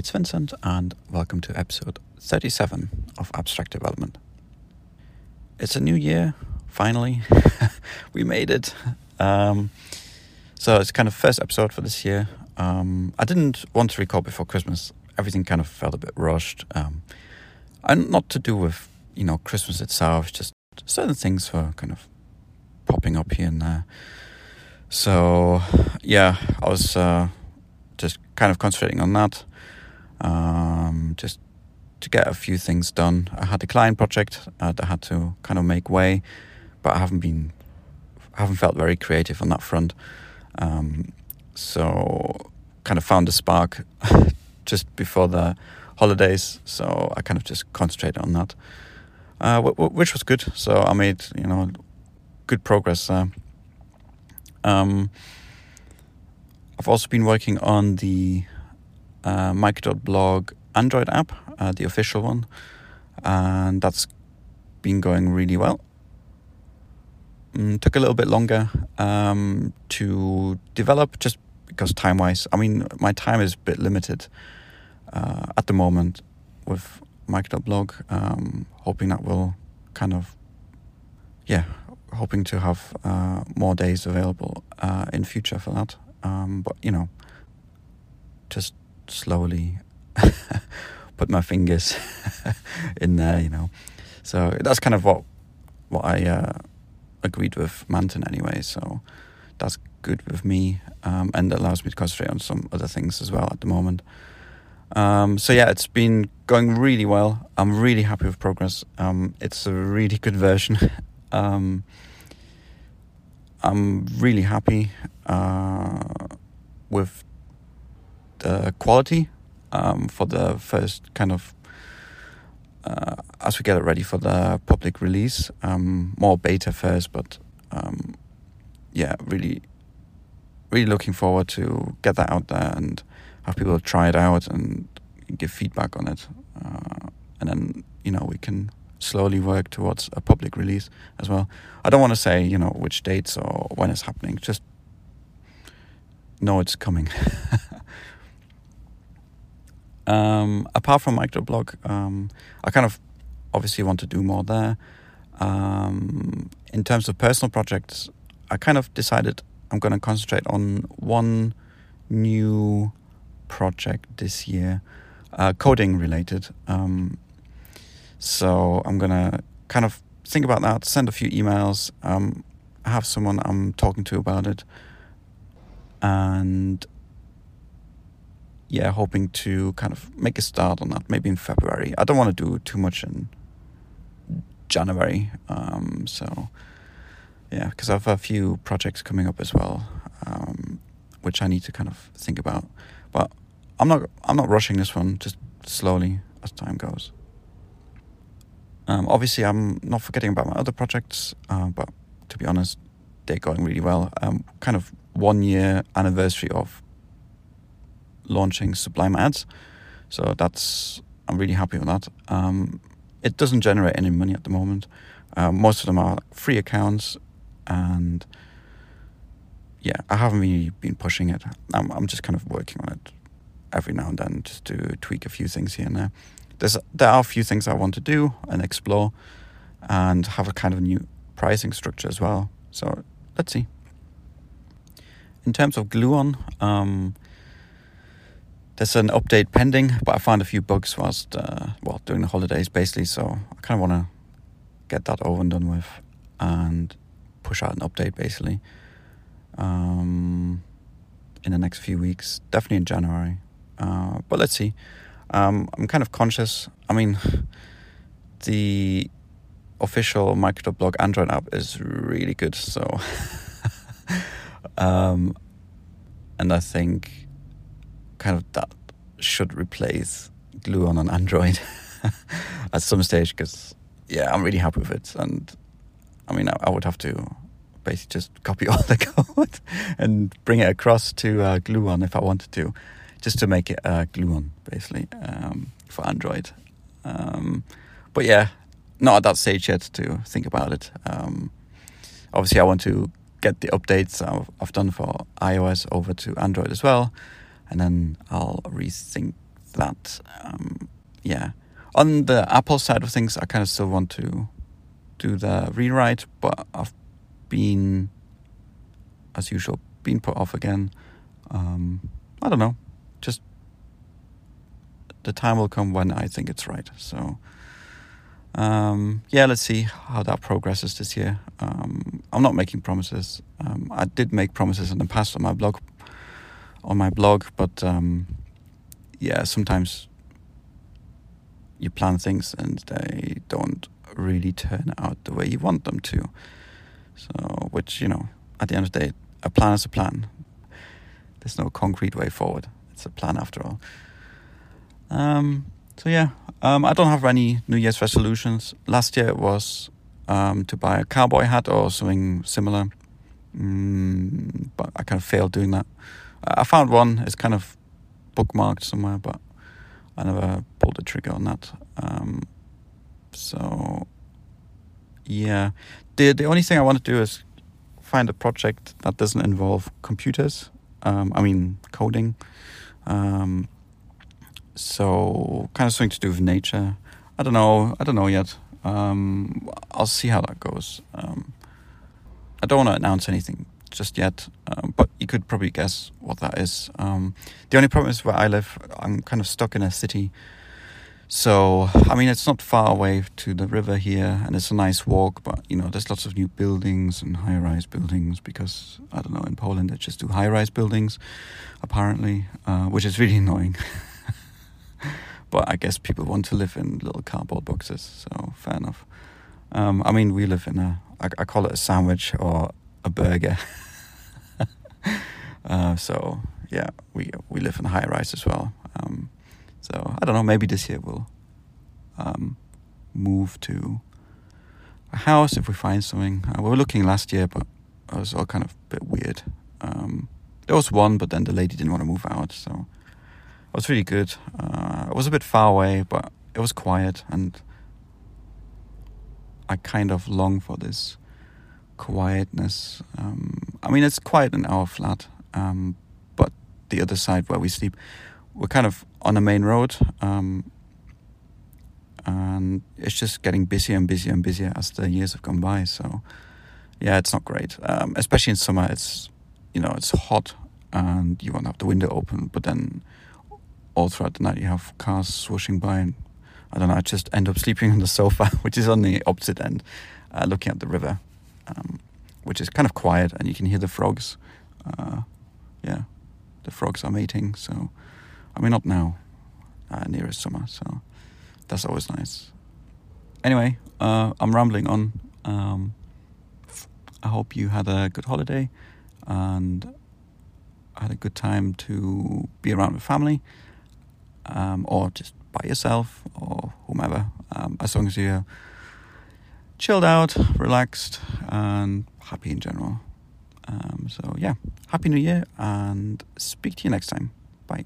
it's Vincent, and welcome to episode 37 of Abstract Development. It's a new year, finally. we made it. Um, so it's kind of first episode for this year. Um, I didn't want to record before Christmas. Everything kind of felt a bit rushed. Um, and not to do with, you know, Christmas itself, just certain things were kind of popping up here and there. So, yeah, I was uh, just kind of concentrating on that um, just to get a few things done. I had a client project uh, that had to kind of make way, but I haven't been, I haven't felt very creative on that front. Um, so kind of found a spark just before the holidays. So I kind of just concentrated on that, uh, w- w- which was good. So I made you know good progress there. Um, I've also been working on the uh, Micro.blog Android app, uh, the official one, and that's been going really well. Mm, took a little bit longer um, to develop just because time wise. I mean, my time is a bit limited uh, at the moment with Micro.blog. Um, hoping that will kind of, yeah, hoping to have uh, more days available uh, in future for that. Um, but you know, just slowly put my fingers in there, you know. So that's kind of what what I uh, agreed with Manton anyway. So that's good with me, um, and allows me to concentrate on some other things as well at the moment. Um, so yeah, it's been going really well. I'm really happy with progress. Um, it's a really good version. Um, I'm really happy uh, with the quality um, for the first kind of uh, as we get it ready for the public release. Um, more beta first, but um, yeah, really, really looking forward to get that out there and have people try it out and give feedback on it, uh, and then you know we can slowly work towards a public release as well. I don't want to say you know which dates or when it's happening. Just know it's coming. Um, apart from Micro.blog, um, I kind of obviously want to do more there. Um, in terms of personal projects, I kind of decided I'm going to concentrate on one new project this year, uh, coding related. Um, so I'm going to kind of think about that, send a few emails, um, have someone I'm talking to about it, and yeah, hoping to kind of make a start on that maybe in February. I don't want to do too much in January. Um, so yeah, because I have a few projects coming up as well, um, which I need to kind of think about. But I'm not I'm not rushing this one. Just slowly as time goes. Um, obviously, I'm not forgetting about my other projects, uh, but to be honest, they're going really well. Um, kind of one year anniversary of launching Sublime Ads. So that's I'm really happy with that. Um, it doesn't generate any money at the moment. Um, most of them are free accounts, and yeah, I haven't really been pushing it. I'm I'm just kind of working on it every now and then just to tweak a few things here and there. There's there are a few things I want to do and explore, and have a kind of new pricing structure as well. So let's see. In terms of Gluon, um, there's an update pending, but I found a few bugs whilst uh, well during the holidays, basically. So I kind of want to get that over and done with, and push out an update basically um, in the next few weeks, definitely in January. Uh, but let's see. Um, I'm kind of conscious. I mean, the official Micro.blog Android app is really good. So, um, and I think kind of that should replace Gluon on Android at some stage because yeah, I'm really happy with it. And I mean, I, I, would have to basically just copy all the code and bring it across to uh, Gluon if I wanted to, just to make it uh, Gluon basically um, for Android. Um, but yeah, not at that stage yet to think about it. Um, obviously, I want to get the updates I've, I've done for iOS over to Android as well and then I'll rethink that. Um, yeah. On the Apple side of things, I kind of still want to do the rewrite, but I've been, as usual, been put off again. Um, I don't know. Just the time will come when I think it's right. So, um, yeah, let's see how that progresses this year. Um, I'm not making promises. Um, I did make promises in the past on my blog, on my blog, but um, yeah, sometimes you plan things and they don't really turn out the way you want them to. So, which you know, at the end of the day, a plan is a plan. There's no concrete way forward. It's a plan after all. Um, so yeah, um, I don't have any New Year's resolutions. Last year it was um, to buy a cowboy hat or something similar, mm, but I kind of failed doing that. I found one. It's kind of bookmarked somewhere, but I never pulled the trigger on that. Um, so yeah, the the only thing I want to do is find a project that doesn't involve computers. Um, I mean coding. Um, so kind of something to do with nature. I don't know. I don't know yet. Um, I'll see how that goes. Um, I don't want to announce anything just yet, uh, but you could probably guess what that is. Um, the only problem is where I live. I'm kind of stuck in a city. So, I mean, it's not far away to the river here, and it's a nice walk, but, you know, there's lots of new buildings and high rise buildings because, I don't know, in Poland they just do high rise buildings, apparently, uh, which is really annoying. but I guess people want to live in little cardboard boxes, so fair enough. Um, I mean, we live in a, I, I call it a sandwich or a burger. uh, so, yeah, we, we live in high rise as well. Um, so I don't know. Maybe this year we'll um, move to a house if we find something. Uh, we were looking last year, but it was all kind of a bit weird. Um, there was one, but then the lady didn't want to move out, so it was really good. Uh, it was a bit far away, but it was quiet, and I kind of long for this quietness. Um, I mean, it's quiet in our flat, um, but the other side where we sleep, we're kind of on a main road, um, and it's just getting busier and busier and busier as the years have gone by. So, yeah, it's not great. Um, especially in summer, it's you know it's hot and you want to have the window open, but then all throughout the night you have cars swooshing by, and I don't know. I just end up sleeping on the sofa, which is on the opposite end, uh, looking at the river, um, which is kind of quiet, and you can hear the frogs. Uh, yeah, the frogs are mating, so I mean, not now, uh, nearest summer, so that's always nice. Anyway, uh, I'm rambling on. Um, I hope you had a good holiday and had a good time to be around with family um, or just by yourself or whomever, um, as long as you're chilled out, relaxed, and happy in general. Um, so, yeah, Happy New Year and speak to you next time. Bye.